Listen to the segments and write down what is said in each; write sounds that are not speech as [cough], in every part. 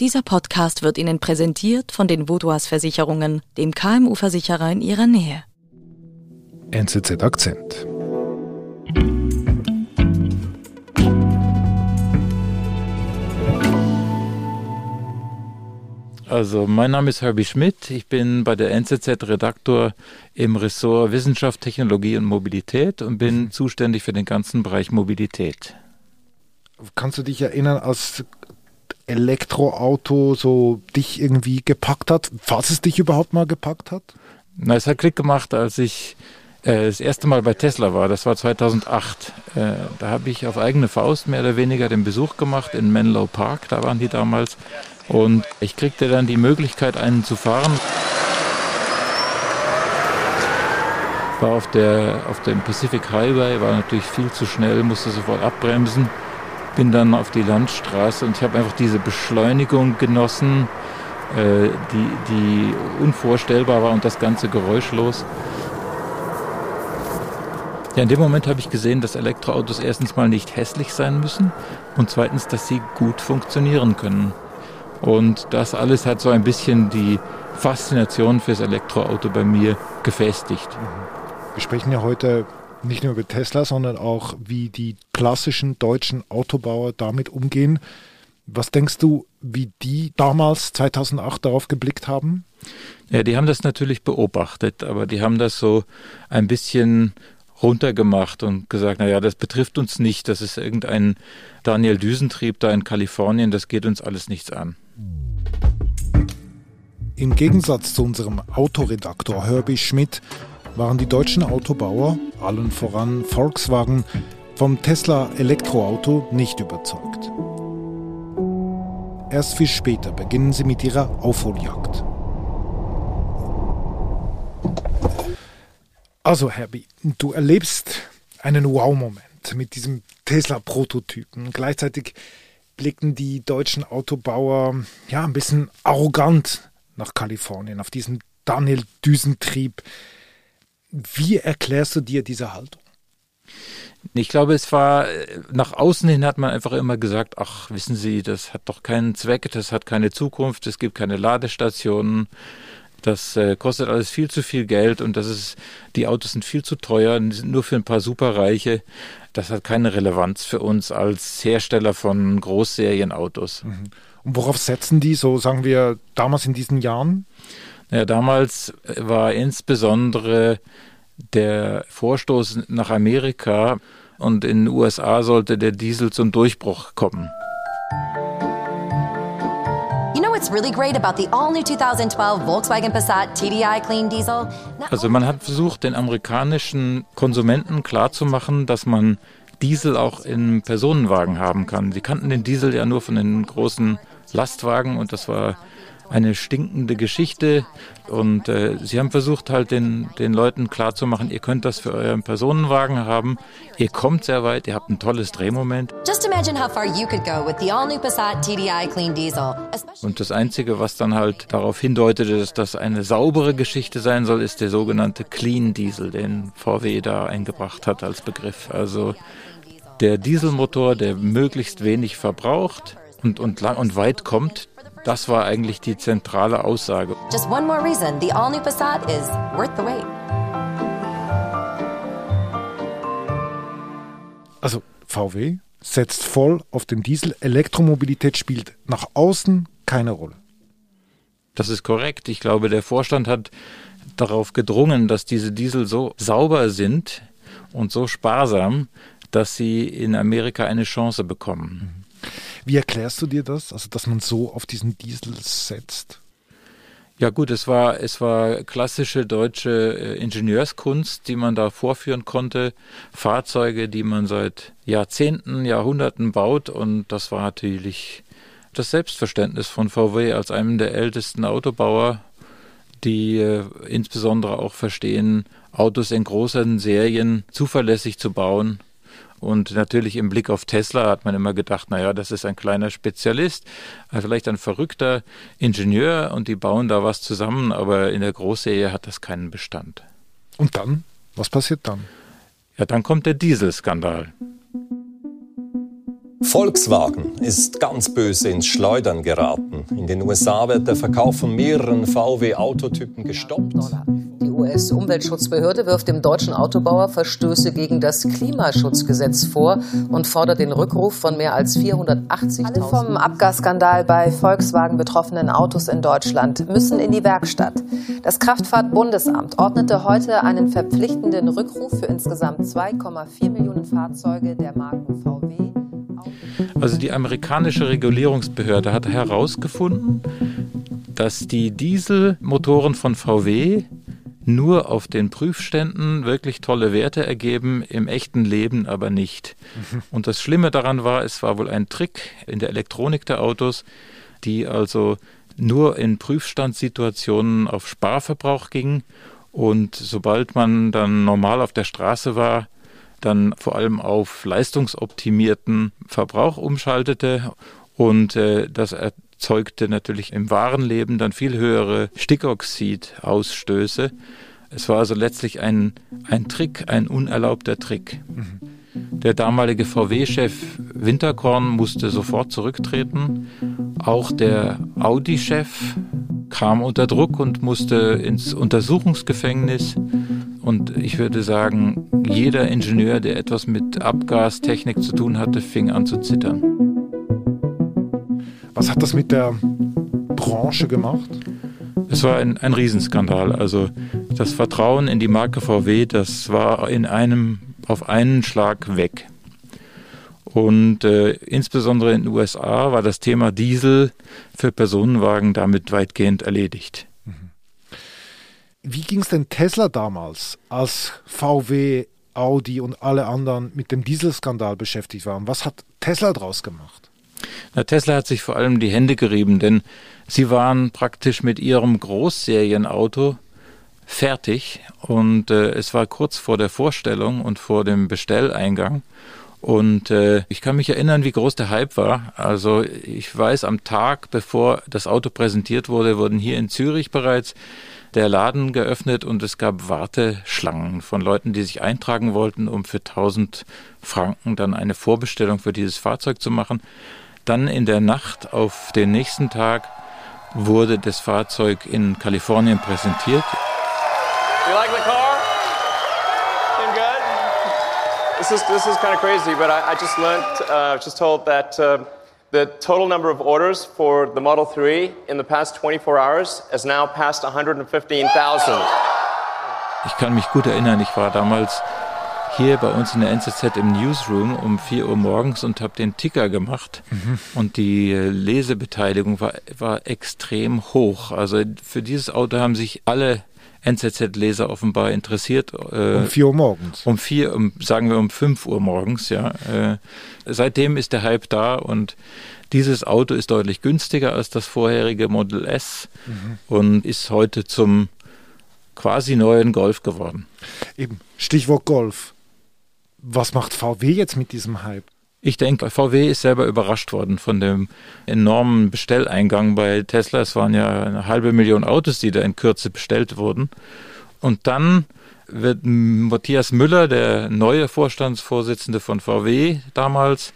Dieser Podcast wird Ihnen präsentiert von den Vodouas Versicherungen, dem KMU-Versicherer in Ihrer Nähe. NZZ Akzent. Also, mein Name ist Herbie Schmidt. Ich bin bei der NZZ Redaktor im Ressort Wissenschaft, Technologie und Mobilität und bin zuständig für den ganzen Bereich Mobilität. Kannst du dich erinnern, als Elektroauto so dich irgendwie gepackt hat, falls es dich überhaupt mal gepackt hat? Na, es hat Klick gemacht, als ich äh, das erste Mal bei Tesla war. Das war 2008. Äh, da habe ich auf eigene Faust mehr oder weniger den Besuch gemacht in Menlo Park. Da waren die damals. Und ich kriegte dann die Möglichkeit, einen zu fahren. War auf, der, auf dem Pacific Highway, war natürlich viel zu schnell, musste sofort abbremsen bin dann auf die Landstraße und ich habe einfach diese Beschleunigung genossen, äh, die, die unvorstellbar war und das Ganze geräuschlos. Ja, in dem Moment habe ich gesehen, dass Elektroautos erstens mal nicht hässlich sein müssen und zweitens, dass sie gut funktionieren können. Und das alles hat so ein bisschen die Faszination fürs Elektroauto bei mir gefestigt. Wir sprechen ja heute nicht nur über Tesla, sondern auch, wie die klassischen deutschen Autobauer damit umgehen. Was denkst du, wie die damals 2008 darauf geblickt haben? Ja, die haben das natürlich beobachtet, aber die haben das so ein bisschen runtergemacht und gesagt, naja, das betrifft uns nicht, das ist irgendein Daniel Düsentrieb da in Kalifornien, das geht uns alles nichts an. Im Gegensatz zu unserem Autoredaktor Herbie Schmidt waren die deutschen Autobauer, allen voran Volkswagen, vom Tesla Elektroauto nicht überzeugt. Erst viel später beginnen sie mit ihrer Aufholjagd. Also, Herbie, du erlebst einen Wow-Moment mit diesem Tesla-Prototypen. Gleichzeitig blicken die deutschen Autobauer ja ein bisschen arrogant nach Kalifornien, auf diesen Daniel Düsentrieb, wie erklärst du dir diese Haltung? Ich glaube, es war, nach außen hin hat man einfach immer gesagt, ach, wissen Sie, das hat doch keinen Zweck, das hat keine Zukunft, es gibt keine Ladestationen, das äh, kostet alles viel zu viel Geld und das ist, die Autos sind viel zu teuer, die sind nur für ein paar Superreiche. Das hat keine Relevanz für uns als Hersteller von Großserienautos. Mhm. Und worauf setzen die, so sagen wir, damals in diesen Jahren? Ja, damals war insbesondere der Vorstoß nach Amerika und in den USA sollte der Diesel zum Durchbruch kommen. You know what's really great about the all new 2012 Volkswagen Passat TDI Clean Diesel? Also man hat versucht, den amerikanischen Konsumenten klarzumachen, dass man Diesel auch in Personenwagen haben kann. Sie kannten den Diesel ja nur von den großen Lastwagen und das war eine stinkende Geschichte. Und äh, sie haben versucht halt den, den Leuten klarzumachen, ihr könnt das für euren Personenwagen haben. Ihr kommt sehr weit, ihr habt ein tolles Drehmoment. Und das Einzige, was dann halt darauf hindeutete, dass das eine saubere Geschichte sein soll, ist der sogenannte Clean Diesel, den VW da eingebracht hat als Begriff. Also der Dieselmotor, der möglichst wenig verbraucht und, und, lang und weit kommt, das war eigentlich die zentrale Aussage. Just one more reason the all new Passat is worth the wait. Also VW setzt voll auf den Diesel. Elektromobilität spielt nach außen keine Rolle. Das ist korrekt. Ich glaube, der Vorstand hat darauf gedrungen, dass diese Diesel so sauber sind und so sparsam, dass sie in Amerika eine Chance bekommen. Wie erklärst du dir das, also dass man so auf diesen Diesel setzt? Ja gut, es war, es war klassische deutsche äh, Ingenieurskunst, die man da vorführen konnte. Fahrzeuge, die man seit Jahrzehnten, Jahrhunderten baut. Und das war natürlich das Selbstverständnis von VW als einem der ältesten Autobauer, die äh, insbesondere auch verstehen, Autos in großen Serien zuverlässig zu bauen und natürlich im Blick auf Tesla hat man immer gedacht, naja, das ist ein kleiner Spezialist, äh, vielleicht ein verrückter Ingenieur und die bauen da was zusammen, aber in der Großserie hat das keinen Bestand. Und dann? Was passiert dann? Ja, dann kommt der Dieselskandal. Volkswagen ist ganz böse ins Schleudern geraten. In den USA wird der Verkauf von mehreren VW-Autotypen gestoppt. Die US-Umweltschutzbehörde wirft dem deutschen Autobauer Verstöße gegen das Klimaschutzgesetz vor und fordert den Rückruf von mehr als 480.000. Alle vom Abgasskandal bei Volkswagen betroffenen Autos in Deutschland müssen in die Werkstatt. Das Kraftfahrtbundesamt ordnete heute einen verpflichtenden Rückruf für insgesamt 2,4 Millionen Fahrzeuge der Marken VW. Also die amerikanische Regulierungsbehörde hat herausgefunden, dass die Dieselmotoren von VW nur auf den Prüfständen wirklich tolle Werte ergeben, im echten Leben aber nicht. [laughs] Und das Schlimme daran war, es war wohl ein Trick in der Elektronik der Autos, die also nur in Prüfstandssituationen auf Sparverbrauch ging und sobald man dann normal auf der Straße war, dann vor allem auf leistungsoptimierten Verbrauch umschaltete und äh, das erzeugte natürlich im wahren Leben dann viel höhere Stickoxidausstöße. Es war also letztlich ein, ein Trick, ein unerlaubter Trick. Mhm. Der damalige VW-Chef Winterkorn musste sofort zurücktreten. Auch der Audi-Chef kam unter Druck und musste ins Untersuchungsgefängnis. Und ich würde sagen, jeder Ingenieur, der etwas mit Abgastechnik zu tun hatte, fing an zu zittern. Was hat das mit der Branche gemacht? Es war ein, ein Riesenskandal. Also das Vertrauen in die Marke VW, das war in einem, auf einen Schlag weg. Und äh, insbesondere in den USA war das Thema Diesel für Personenwagen damit weitgehend erledigt. Wie ging es denn Tesla damals, als VW, Audi und alle anderen mit dem Dieselskandal beschäftigt waren? Was hat Tesla daraus gemacht? Na, Tesla hat sich vor allem die Hände gerieben, denn sie waren praktisch mit ihrem Großserienauto fertig und äh, es war kurz vor der Vorstellung und vor dem Bestelleingang. Und äh, ich kann mich erinnern, wie groß der Hype war. Also ich weiß, am Tag, bevor das Auto präsentiert wurde, wurden hier in Zürich bereits der Laden geöffnet und es gab Warteschlangen von Leuten, die sich eintragen wollten, um für 1000 Franken dann eine Vorbestellung für dieses Fahrzeug zu machen. Dann in der Nacht auf den nächsten Tag wurde das Fahrzeug in Kalifornien präsentiert. You like the car? Been good? This is this is kind of crazy, but I, I just learned, uh, just told that. Uh, The total number of orders for the Model 3 in the past 24 hours has now passed 115,000. Ich kann mich gut erinnern, ich war damals hier bei uns in der NZZ im Newsroom um 4 Uhr morgens und habe den Ticker gemacht. Mhm. Und die äh, Lesebeteiligung war, war extrem hoch. Also für dieses Auto haben sich alle NZZ-Leser offenbar interessiert. Äh, um 4 Uhr morgens. Um 4, um, sagen wir um 5 Uhr morgens, ja. Äh, seitdem ist der Hype da und dieses Auto ist deutlich günstiger als das vorherige Model S mhm. und ist heute zum quasi neuen Golf geworden. Eben, Stichwort Golf. Was macht VW jetzt mit diesem Hype? Ich denke, VW ist selber überrascht worden von dem enormen Bestelleingang bei Tesla. Es waren ja eine halbe Million Autos, die da in Kürze bestellt wurden. Und dann wird Matthias Müller, der neue Vorstandsvorsitzende von VW damals,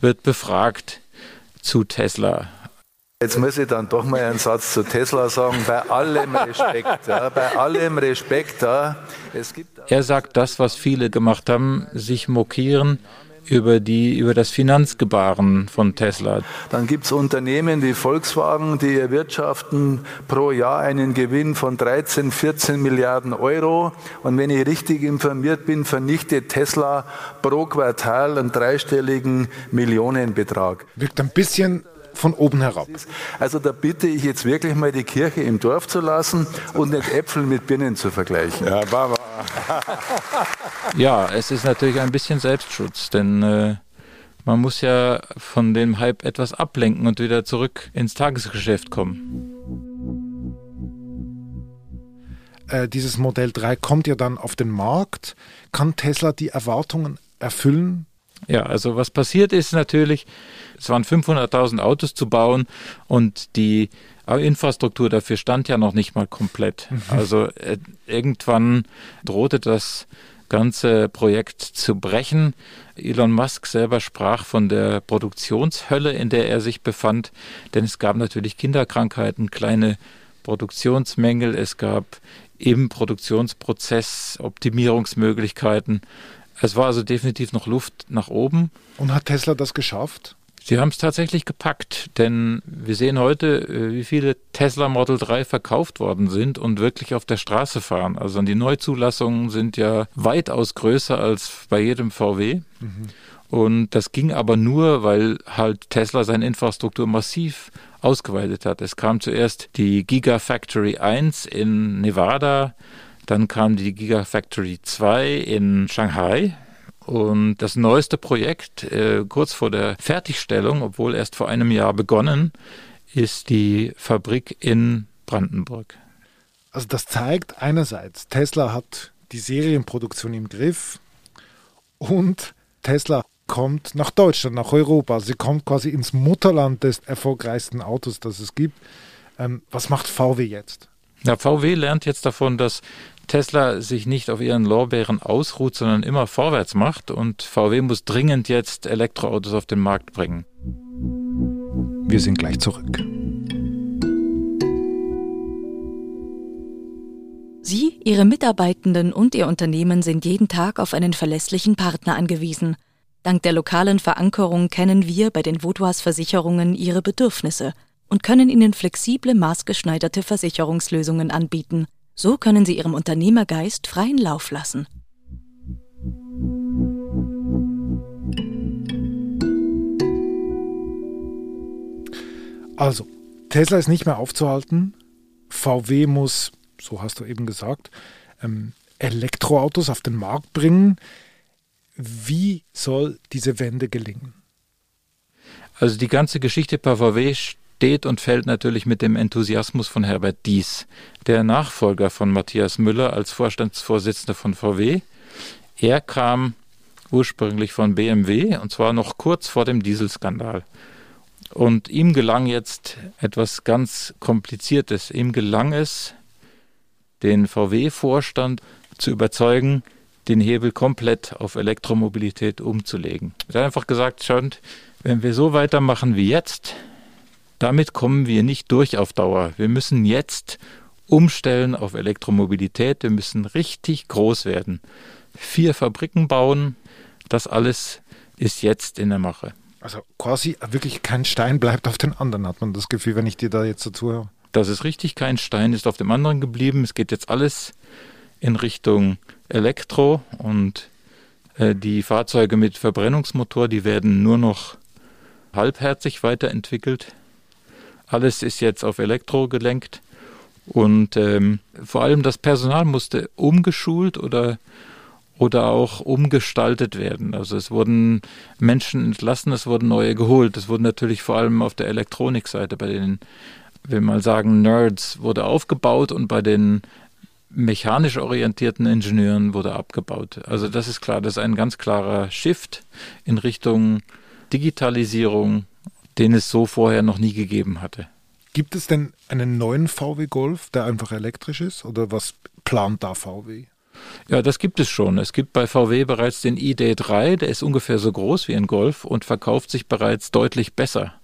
wird befragt zu Tesla. Jetzt muss ich dann doch mal einen Satz zu Tesla sagen, bei allem Respekt, ja, bei allem Respekt. Ja, es gibt er sagt das, was viele gemacht haben, sich mokieren über, die, über das Finanzgebaren von Tesla. Dann gibt es Unternehmen wie Volkswagen, die erwirtschaften pro Jahr einen Gewinn von 13, 14 Milliarden Euro. Und wenn ich richtig informiert bin, vernichtet Tesla pro Quartal einen dreistelligen Millionenbetrag. Wirkt ein bisschen von oben herab. Also da bitte ich jetzt wirklich mal die Kirche im Dorf zu lassen und nicht Äpfel mit Birnen zu vergleichen. Ja, Baba. [laughs] ja, es ist natürlich ein bisschen Selbstschutz, denn äh, man muss ja von dem Hype etwas ablenken und wieder zurück ins Tagesgeschäft kommen. Äh, dieses Modell 3 kommt ja dann auf den Markt. Kann Tesla die Erwartungen erfüllen? Ja, also was passiert ist natürlich, es waren 500.000 Autos zu bauen und die Infrastruktur dafür stand ja noch nicht mal komplett. Mhm. Also äh, irgendwann drohte das ganze Projekt zu brechen. Elon Musk selber sprach von der Produktionshölle, in der er sich befand, denn es gab natürlich Kinderkrankheiten, kleine Produktionsmängel, es gab im Produktionsprozess Optimierungsmöglichkeiten. Es war also definitiv noch Luft nach oben. Und hat Tesla das geschafft? Sie haben es tatsächlich gepackt, denn wir sehen heute, äh, wie viele Tesla Model 3 verkauft worden sind und wirklich auf der Straße fahren. Also die Neuzulassungen sind ja weitaus größer als bei jedem VW. Mhm. Und das ging aber nur, weil halt Tesla seine Infrastruktur massiv ausgeweitet hat. Es kam zuerst die Gigafactory 1 in Nevada, dann kam die Gigafactory 2 in Shanghai. Und das neueste Projekt, äh, kurz vor der Fertigstellung, obwohl erst vor einem Jahr begonnen, ist die Fabrik in Brandenburg. Also das zeigt einerseits, Tesla hat die Serienproduktion im Griff und Tesla kommt nach Deutschland, nach Europa. Sie kommt quasi ins Mutterland des erfolgreichsten Autos, das es gibt. Ähm, was macht VW jetzt? Ja, VW lernt jetzt davon, dass Tesla sich nicht auf ihren Lorbeeren ausruht, sondern immer vorwärts macht und VW muss dringend jetzt Elektroautos auf den Markt bringen. Wir sind gleich zurück. Sie, Ihre Mitarbeitenden und Ihr Unternehmen sind jeden Tag auf einen verlässlichen Partner angewiesen – Dank der lokalen Verankerung kennen wir bei den Vaudois Versicherungen ihre Bedürfnisse und können ihnen flexible, maßgeschneiderte Versicherungslösungen anbieten. So können sie ihrem Unternehmergeist freien Lauf lassen. Also, Tesla ist nicht mehr aufzuhalten. VW muss, so hast du eben gesagt, ähm, Elektroautos auf den Markt bringen. Wie soll diese Wende gelingen? Also die ganze Geschichte bei VW steht und fällt natürlich mit dem Enthusiasmus von Herbert Dies, der Nachfolger von Matthias Müller als Vorstandsvorsitzender von VW. Er kam ursprünglich von BMW und zwar noch kurz vor dem Dieselskandal. Und ihm gelang jetzt etwas ganz Kompliziertes. Ihm gelang es, den VW-Vorstand zu überzeugen, den Hebel komplett auf Elektromobilität umzulegen. Er hat einfach gesagt, schaut, wenn wir so weitermachen wie jetzt, damit kommen wir nicht durch auf Dauer. Wir müssen jetzt umstellen auf Elektromobilität. Wir müssen richtig groß werden. Vier Fabriken bauen, das alles ist jetzt in der Mache. Also quasi wirklich kein Stein bleibt auf den anderen, hat man das Gefühl, wenn ich dir da jetzt dazu höre. Das ist richtig, kein Stein ist auf dem anderen geblieben. Es geht jetzt alles in Richtung Elektro und äh, die Fahrzeuge mit Verbrennungsmotor, die werden nur noch halbherzig weiterentwickelt. Alles ist jetzt auf Elektro gelenkt und ähm, vor allem das Personal musste umgeschult oder oder auch umgestaltet werden. Also es wurden Menschen entlassen, es wurden neue geholt. Es wurden natürlich vor allem auf der Elektronikseite bei den, will mal sagen, Nerds wurde aufgebaut und bei den mechanisch orientierten Ingenieuren wurde abgebaut. Also das ist klar, das ist ein ganz klarer Shift in Richtung Digitalisierung, den es so vorher noch nie gegeben hatte. Gibt es denn einen neuen VW Golf, der einfach elektrisch ist? Oder was plant da VW? Ja, das gibt es schon. Es gibt bei VW bereits den ID3, der ist ungefähr so groß wie ein Golf und verkauft sich bereits deutlich besser.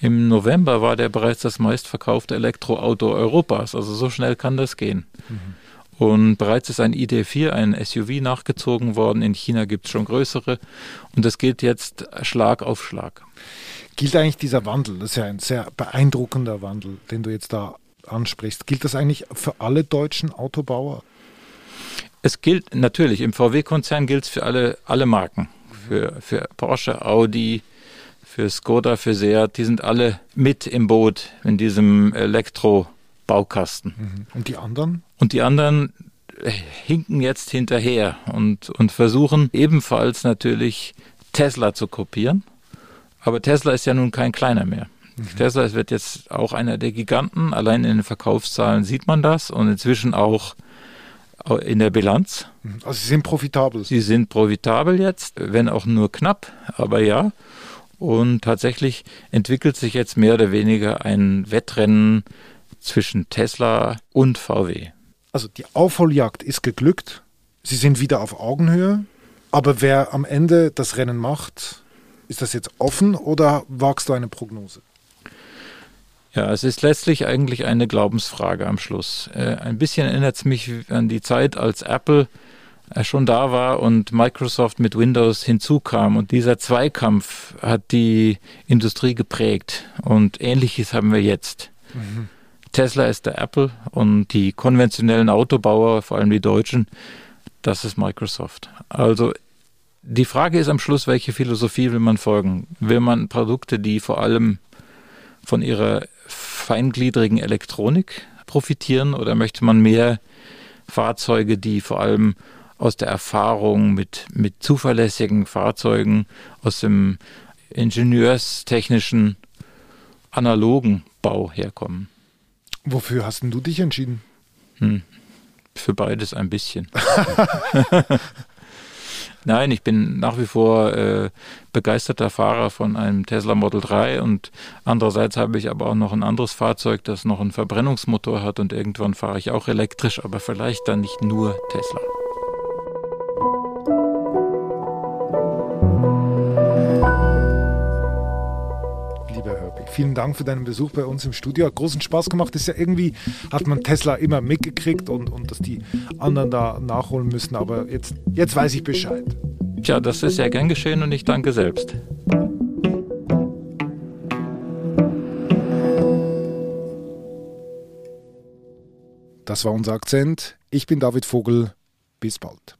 Im November war der bereits das meistverkaufte Elektroauto Europas. Also so schnell kann das gehen. Mhm. Und bereits ist ein ID4, ein SUV, nachgezogen worden. In China gibt es schon größere. Und das geht jetzt Schlag auf Schlag. Gilt eigentlich dieser Wandel, das ist ja ein sehr beeindruckender Wandel, den du jetzt da ansprichst, gilt das eigentlich für alle deutschen Autobauer? Es gilt natürlich, im VW-Konzern gilt es für alle, alle Marken. Für, für Porsche, Audi, für Skoda, für Seat, die sind alle mit im Boot in diesem Elektrobaukasten. Mhm. Und die anderen? Und die anderen äh, hinken jetzt hinterher und, und versuchen ebenfalls natürlich Tesla zu kopieren. Aber Tesla ist ja nun kein kleiner mehr. Mhm. Tesla wird jetzt auch einer der Giganten. Allein in den Verkaufszahlen sieht man das und inzwischen auch in der Bilanz. Mhm. Also sie sind profitabel. Sie sind profitabel jetzt, wenn auch nur knapp, aber ja. Und tatsächlich entwickelt sich jetzt mehr oder weniger ein Wettrennen zwischen Tesla und VW. Also die Aufholjagd ist geglückt. Sie sind wieder auf Augenhöhe, aber wer am Ende das Rennen macht, ist das jetzt offen oder wagst du eine Prognose? Ja, es ist letztlich eigentlich eine Glaubensfrage am Schluss. Äh, ein bisschen erinnert es mich an die Zeit, als Apple äh, schon da war und Microsoft mit Windows hinzukam. Und dieser Zweikampf hat die Industrie geprägt. Und ähnliches haben wir jetzt. Mhm. Tesla ist der Apple und die konventionellen Autobauer, vor allem die Deutschen, das ist Microsoft. Also die Frage ist am Schluss, welche Philosophie will man folgen? Will man Produkte, die vor allem von ihrer feingliedrigen Elektronik profitieren oder möchte man mehr Fahrzeuge, die vor allem aus der Erfahrung mit, mit zuverlässigen Fahrzeugen, aus dem ingenieurstechnischen analogen Bau herkommen? Wofür hast denn du dich entschieden? Hm. Für beides ein bisschen. [laughs] Nein, ich bin nach wie vor äh, begeisterter Fahrer von einem Tesla Model 3 und andererseits habe ich aber auch noch ein anderes Fahrzeug, das noch einen Verbrennungsmotor hat und irgendwann fahre ich auch elektrisch, aber vielleicht dann nicht nur Tesla. Vielen Dank für deinen Besuch bei uns im Studio. Hat großen Spaß gemacht. ist ja irgendwie, hat man Tesla immer mitgekriegt und, und dass die anderen da nachholen müssen. Aber jetzt, jetzt weiß ich Bescheid. Tja, das ist sehr gern geschehen und ich danke selbst. Das war unser Akzent. Ich bin David Vogel. Bis bald.